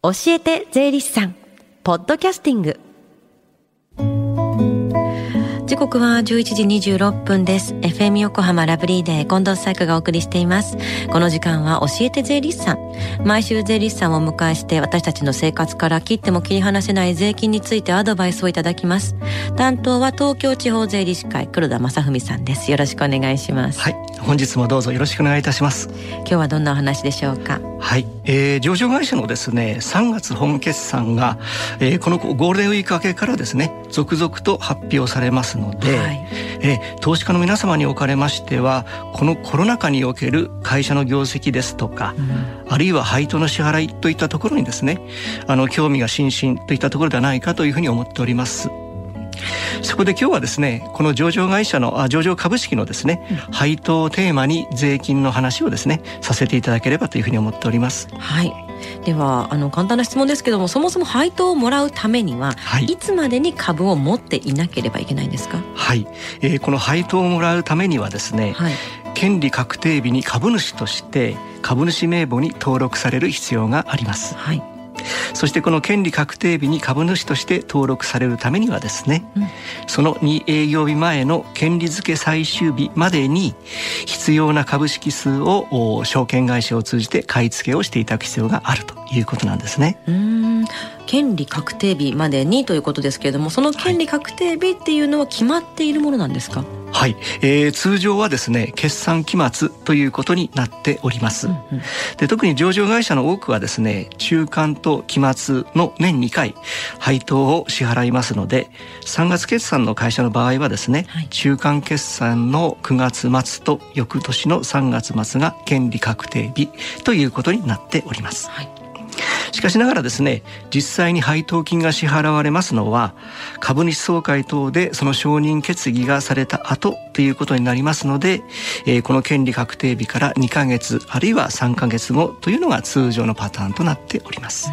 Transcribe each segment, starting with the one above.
教えて税理士さんポッドキャスティング。時刻は11時26分です。FM 横浜ラブリーデー近藤紗友香がお送りしています。この時間は教えて税理士さん。毎週税理士さんをお迎えして私たちの生活から切っても切り離せない税金についてアドバイスをいただきます。担当は東京地方税理士会黒田正文さんです。よろしくお願いします。はい本日もどうぞよろしくお願いいたします今日はどんなお話でしょうかはい、えー、上場会社のですね3月本決算が、えー、このゴールデンウィーク明けからですね続々と発表されますので、はい、えー、投資家の皆様におかれましてはこのコロナ禍における会社の業績ですとか、うん、あるいは配当の支払いといったところにですねあの興味が津々といったところではないかというふうに思っております。そこで今日はですねこの上場会社のあ上場株式のですね、配当をテーマに税金の話をですねさせていただければというふうに思っております。はい。ではあの簡単な質問ですけどもそもそも配当をもらうためには、はい、いつまでに株を持っていなければいけないんですか？はい、えー、この配当をもらうためにはですね、はい、権利確定日に株主として株主名簿に登録される必要があります。はいそしてこの権利確定日に株主として登録されるためにはですね、うん、その2営業日前の権利付け最終日までに必要な株式数を証券会社を通じて買い付けをしていただく必要があるということなんですね。うん。権利確定日までにということですけれどもその権利確定日っていうのは決まっているものなんですか、はい。はい、えー、通常はですね決算期末ということになっております、うんうん、で特に上場会社の多くはですね中間と期末の年2回配当を支払いますので3月決算の会社の場合はですね、はい、中間決算の9月末と翌年の3月末が権利確定日ということになっております、はいしかしながらですね実際に配当金が支払われますのは株主総会等でその承認決議がされた後ということになりますので、えー、この権利確定日から2ヶ月あるいは3ヶ月後というのが通常のパターンとなっております。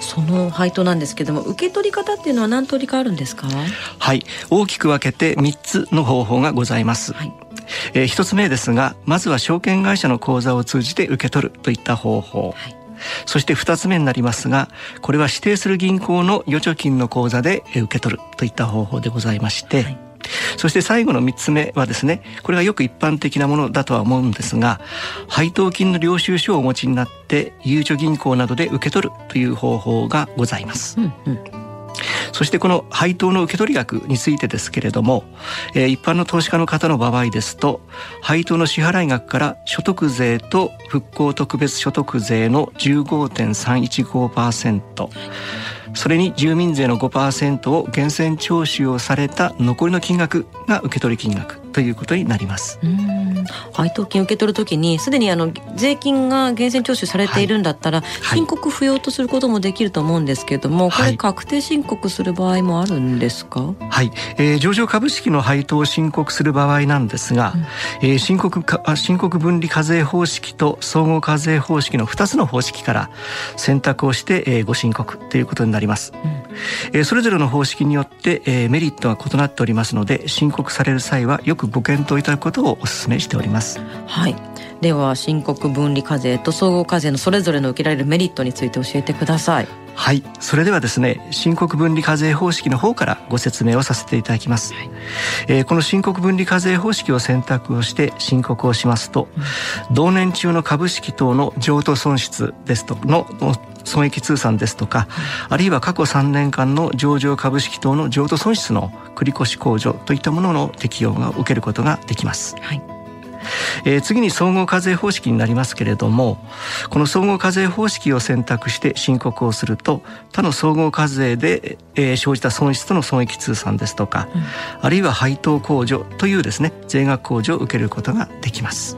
その配当なんですけども受け取り方っていうのは何通りかあるんですか？はい。大きく分けて3つの方法がございます、はい。えー、1つ目ですがまずは証券会社の口座を通じて受け取るといった方法、はいそして2つ目になりますがこれは指定する銀行の預貯金の口座で受け取るといった方法でございまして、はいそして最後の3つ目はですね、これがよく一般的なものだとは思うんですが、配当金の領収書をお持ちになって、ゆうちょ銀行などで受け取るという方法がございます。うんうんそしてこの配当の受け取り額についてですけれども、えー、一般の投資家の方の場合ですと配当の支払い額から所得税と復興特別所得税の15.315%それに住民税の5%を源泉徴収をされた残りの金額が受け取り金額。ということになります。配当金受け取るときにすでにあの税金が源泉徴収されているんだったら、はい、申告不要とすることもできると思うんですけれども、これ確定申告する場合もあるんですか？はい、えー、上場株式の配当を申告する場合なんですが、うん、えー、申告か申告分離課税方式と総合課税方式の2つの方式から選択をして、えー、ご申告ということになります。うん、えー、それぞれの方式によって、えー、メリットが異なっておりますので申告される際はよくご検討いただくことをお勧めしております。はい。では申告分離課税と総合課税のそれぞれの受けられるメリットについて教えてください。はい。それではですね申告分離課税方式の方からご説明をさせていただきます、はい、えー、この申告分離課税方式を選択をして申告をしますと、うん、同年中の株式等の譲渡損失ですとの損益通算ですとか、あるいは過去3年間の上場株式等の譲渡損失の繰越控除といったものの適用が受けることができます。はいえー、次に総合課税方式になりますけれどもこの総合課税方式を選択して申告をすると他の総合課税で、えー、生じた損失との損益通算ですとか、うん、あるいは配当控除というですね税額控除を受けることができます。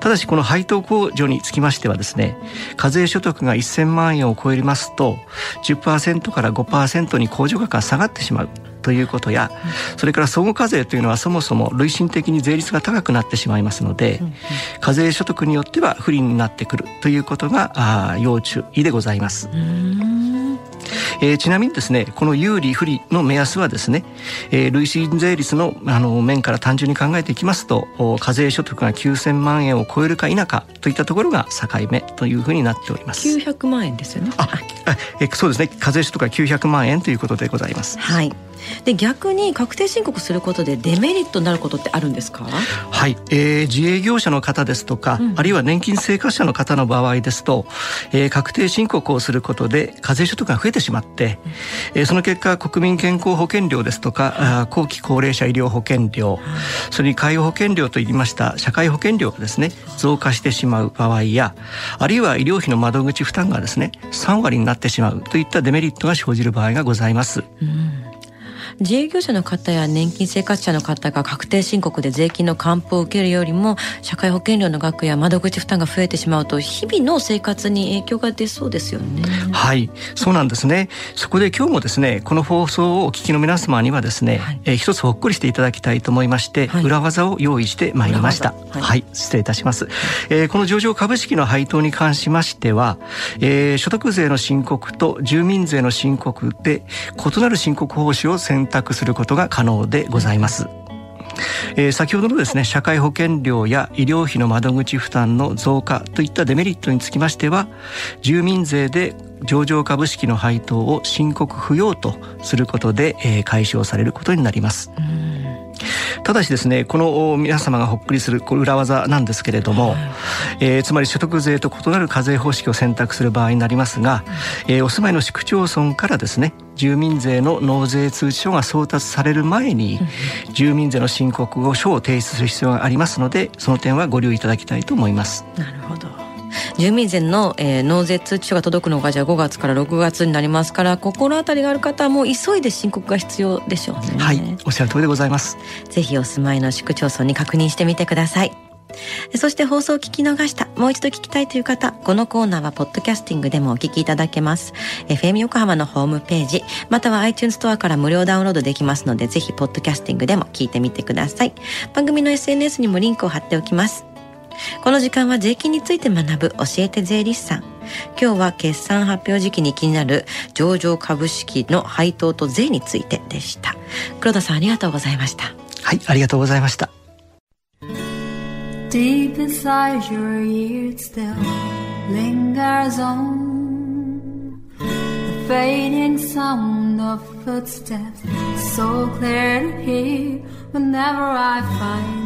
ただしこの配当控除につきましてはですね課税所得が1000万円を超えますと10%から5%に控除額が下がってしまうということや、それから相互課税というのはそもそも累進的に税率が高くなってしまいますので、課税所得によっては不利になってくるということが要注意でございます。えー、ちなみにですねこの有利不利の目安はですね、えー、累進税率のあの面から単純に考えていきますと課税所得が9000万円を超えるか否かといったところが境目というふうになっております。900万円ですよね。あ、えそうですね。課税所得が900万円ということでございます。はいで逆に確定申告することでデメリットになることってあるんですか？はい、えー、自営業者の方ですとか、うん、あるいは年金生活者の方の場合ですと、えー、確定申告をすることで課税所得が増えてしまって、うん、えー、その結果国民健康保険料ですとか、うん、後期高齢者医療保険料、それに介護保険料といいました社会保険料がですね増加してしまう場合やあるいは医療費の窓口負担がですね3割になってしまうといったデメリットが生じる場合がございます。うん自営業者の方や年金生活者の方が確定申告で税金の還付を受けるよりも社会保険料の額や窓口負担が増えてしまうと日々の生活に影響が出そうですよね。はい。そうなんですね。そこで今日もですねこの放送をお聞きの皆様にはですね、はい、えー、一つほっこりしていただきたいと思いまして、はい、裏技を用意してまいりました、はい、はい、失礼いたします、えー、この上場株式の配当に関しましては、えー、所得税の申告と住民税の申告で異なる申告方針を選選択することが可能でございます。えー、先ほどのですね社会保険料や医療費の窓口負担の増加といったデメリットにつきましては住民税で上場株式の配当を申告不要とすることで、えー、解消されることになります。ただしですねこの皆様がほっくりする裏技なんですけれども、はい、えー、つまり所得税と異なる課税方式を選択する場合になりますが、えー、お住まいの市区町村からですね住民税の納税通知書が送達される前に、住民税の申告を書を提出する必要がありますのでその点はご留意いただきたいと思います。なるほど住民税の、えー、納税通知書が届くのがじゃあ5月から6月になりますから心当たりがある方はもう急いで申告が必要でしょうねはいおっしゃる通りでございますぜひお住まいの市区町村に確認してみてくださいそして放送を聞き逃した、もう一度聞きたいという方、このコーナーはポッドキャスティングでもお聞きいただけます。FM 横浜のホームページ、または iTunes ストアから無料ダウンロードできますので、ぜひポッドキャスティングでも聞いてみてください。番組の SNS にもリンクを貼っておきます。この時間は税金について学ぶ教えて税理士さん。今日は決算発表時期に気になる上場株式の配当と税についてでした。黒田さんありがとうございました。はい、ありがとうございました。Deep inside your ears still lingers on the fading sound of footsteps so clear to hear whenever I find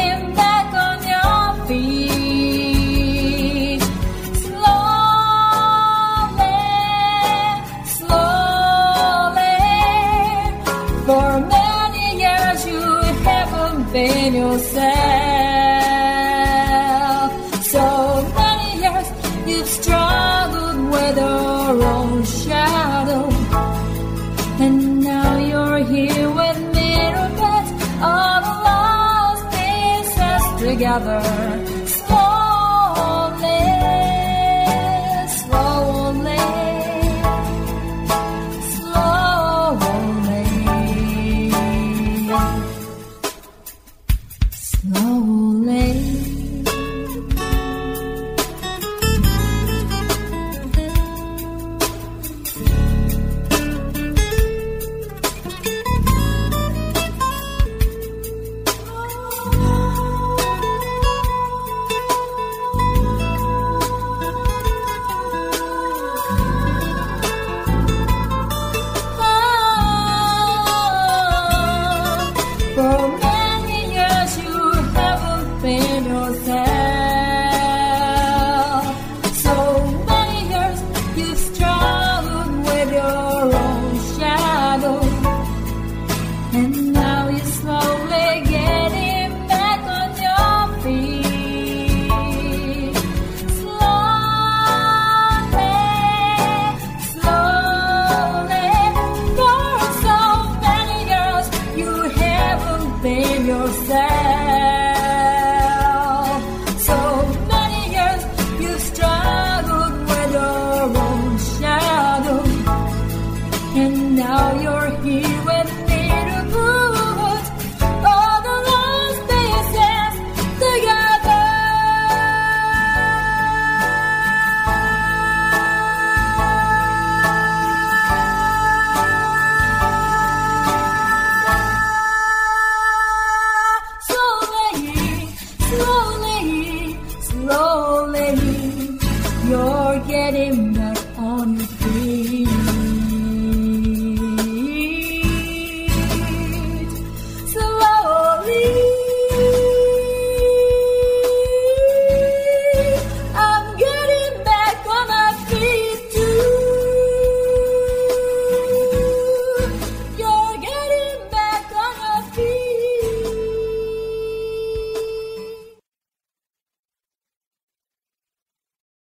struggled with your own shadow, and now you're here with me to all the lost pieces together.